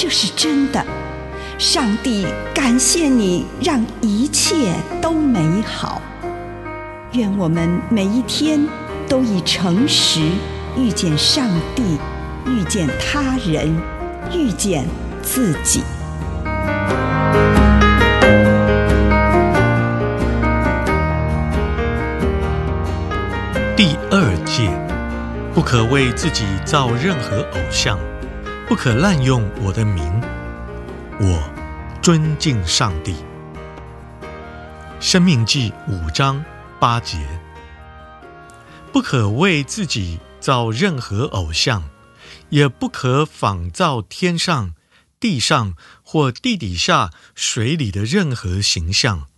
这是真的。上帝感谢你，让一切都美好。愿我们每一天都以诚实遇见上帝，遇见他人，遇见自己。第二戒，不可为自己造任何偶像，不可滥用我的名。我尊敬上帝。生命记五章八节，不可为自己造任何偶像，也不可仿造天上、地上或地底下水里的任何形象。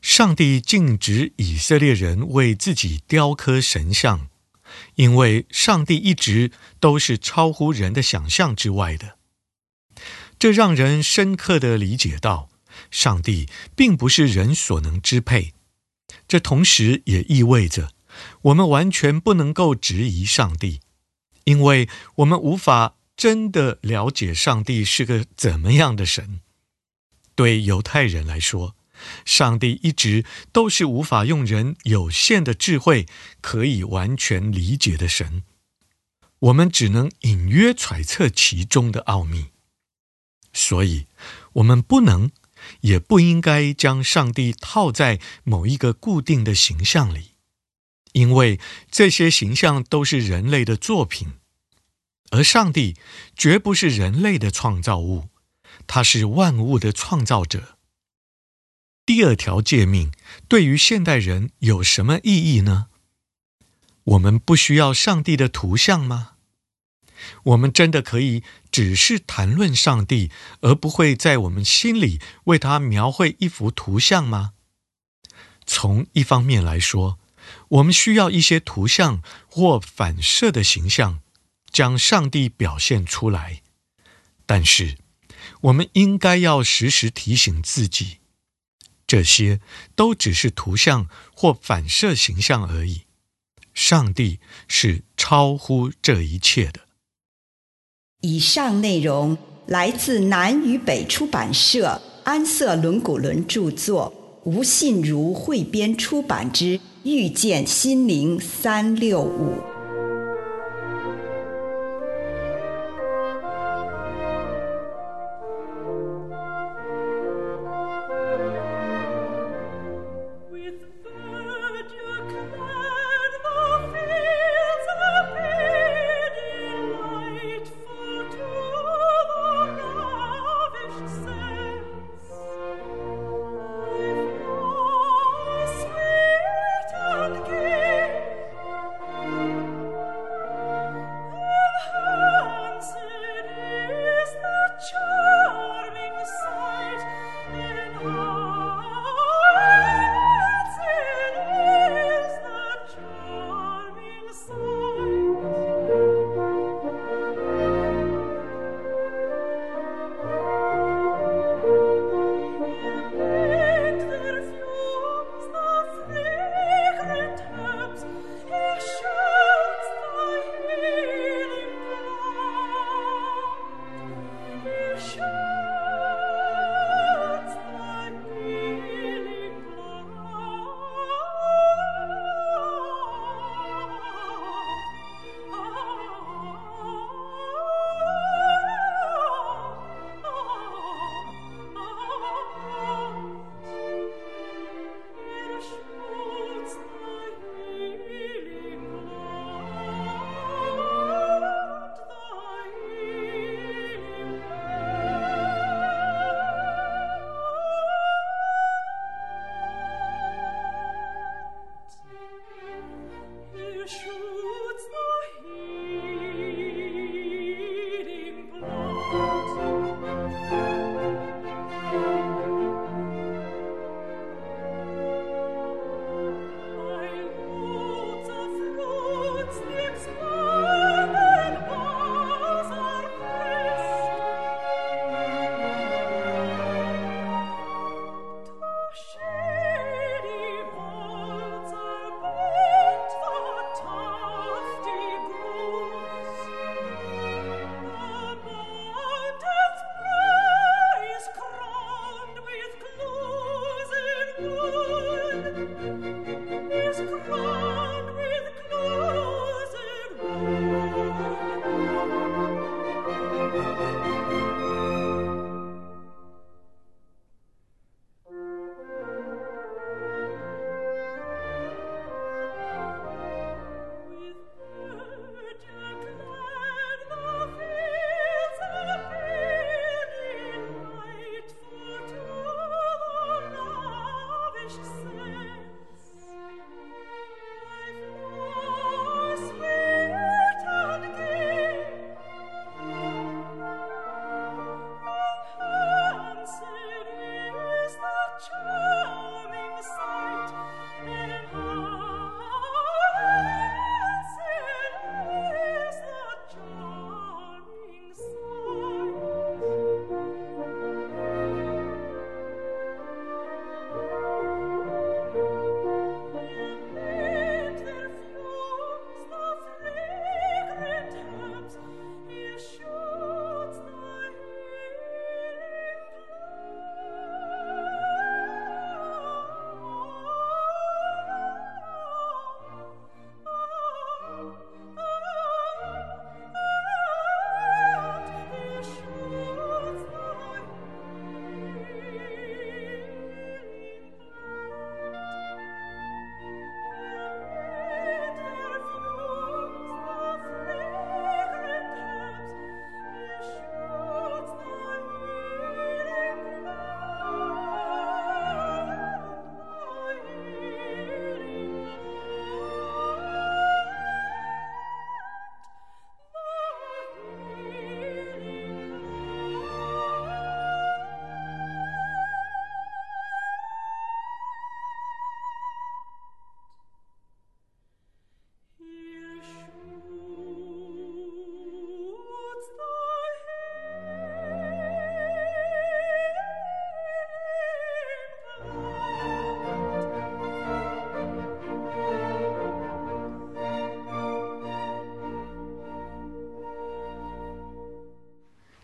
上帝禁止以色列人为自己雕刻神像，因为上帝一直都是超乎人的想象之外的。这让人深刻地理解到，上帝并不是人所能支配。这同时也意味着，我们完全不能够质疑上帝，因为我们无法真的了解上帝是个怎么样的神。对犹太人来说，上帝一直都是无法用人有限的智慧可以完全理解的神，我们只能隐约揣测其中的奥秘，所以，我们不能，也不应该将上帝套在某一个固定的形象里，因为这些形象都是人类的作品，而上帝绝不是人类的创造物，他是万物的创造者。第二条诫命对于现代人有什么意义呢？我们不需要上帝的图像吗？我们真的可以只是谈论上帝，而不会在我们心里为他描绘一幅图像吗？从一方面来说，我们需要一些图像或反射的形象，将上帝表现出来。但是，我们应该要时时提醒自己。这些都只是图像或反射形象而已。上帝是超乎这一切的。以上内容来自南与北出版社安瑟伦古伦著作，吴信如汇编出版之《遇见心灵三六五》。sure.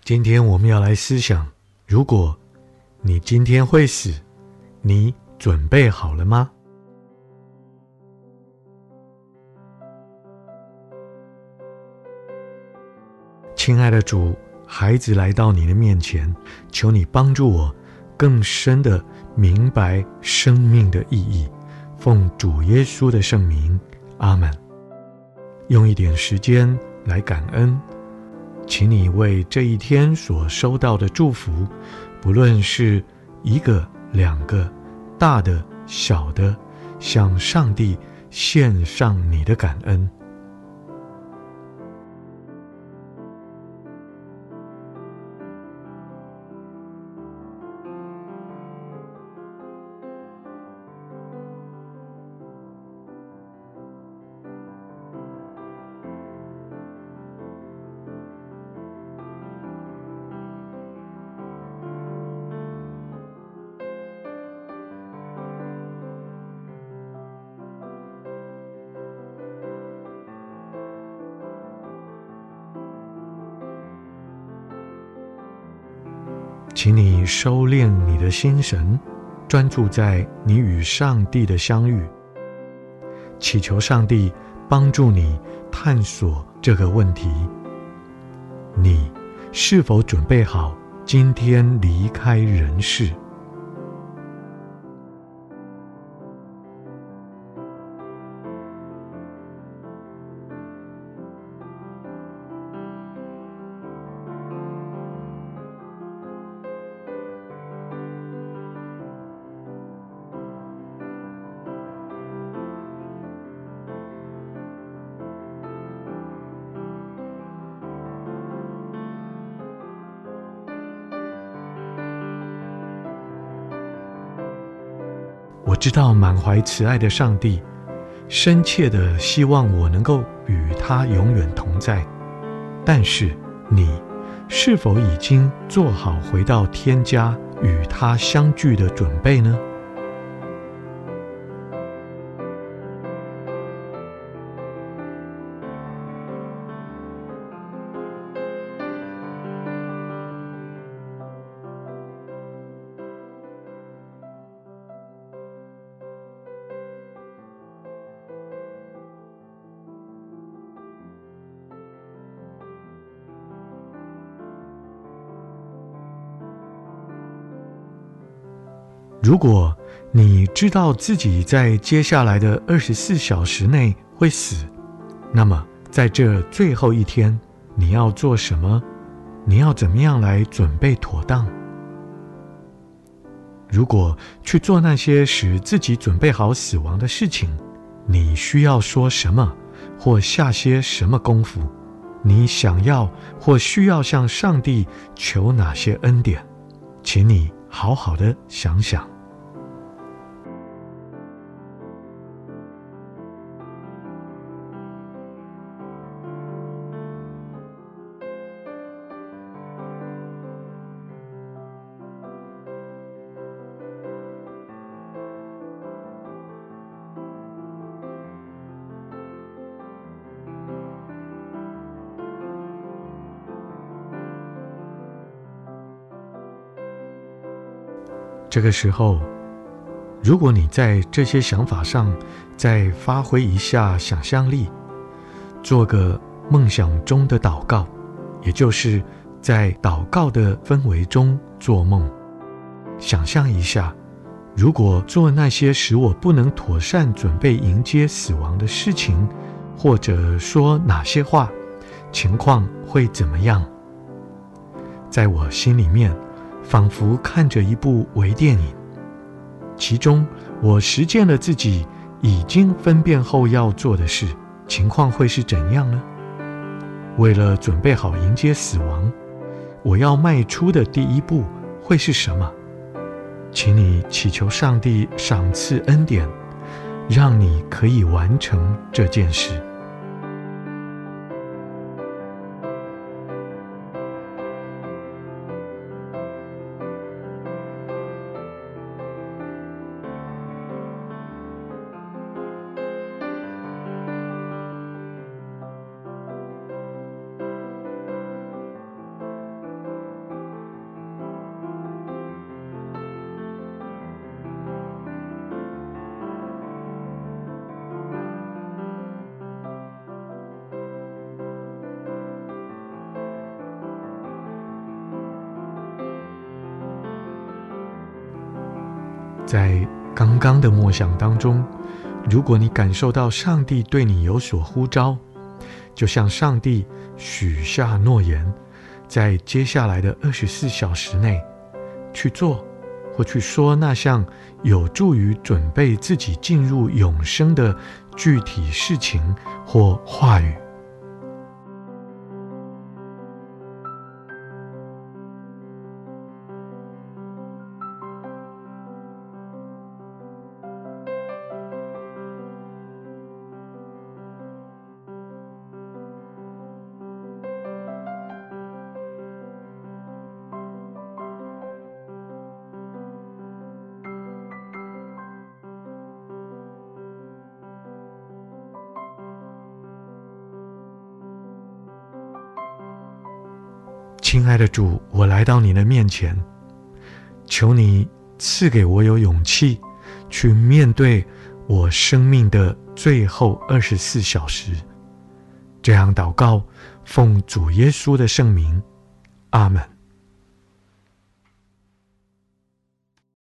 今天我们要来思想：如果你今天会死，你准备好了吗？亲爱的主，孩子来到你的面前，求你帮助我更深的明白生命的意义。奉主耶稣的圣名，阿门。用一点时间来感恩，请你为这一天所收到的祝福，不论是一个、两个、大的、小的，向上帝献上你的感恩。请你收敛你的心神，专注在你与上帝的相遇，祈求上帝帮助你探索这个问题：你是否准备好今天离开人世？我知道满怀慈爱的上帝，深切的希望我能够与他永远同在。但是，你是否已经做好回到天家与他相聚的准备呢？如果你知道自己在接下来的二十四小时内会死，那么在这最后一天，你要做什么？你要怎么样来准备妥当？如果去做那些使自己准备好死亡的事情，你需要说什么，或下些什么功夫？你想要或需要向上帝求哪些恩典？请你好好的想想。这个时候，如果你在这些想法上再发挥一下想象力，做个梦想中的祷告，也就是在祷告的氛围中做梦，想象一下，如果做那些使我不能妥善准备迎接死亡的事情，或者说哪些话，情况会怎么样？在我心里面。仿佛看着一部微电影，其中我实践了自己已经分辨后要做的事，情况会是怎样呢？为了准备好迎接死亡，我要迈出的第一步会是什么？请你祈求上帝赏赐恩典，让你可以完成这件事。在刚刚的默想当中，如果你感受到上帝对你有所呼召，就向上帝许下诺言，在接下来的二十四小时内去做或去说那项有助于准备自己进入永生的具体事情或话语。亲爱的主，我来到你的面前，求你赐给我有勇气，去面对我生命的最后二十四小时。这样祷告，奉主耶稣的圣名，阿门。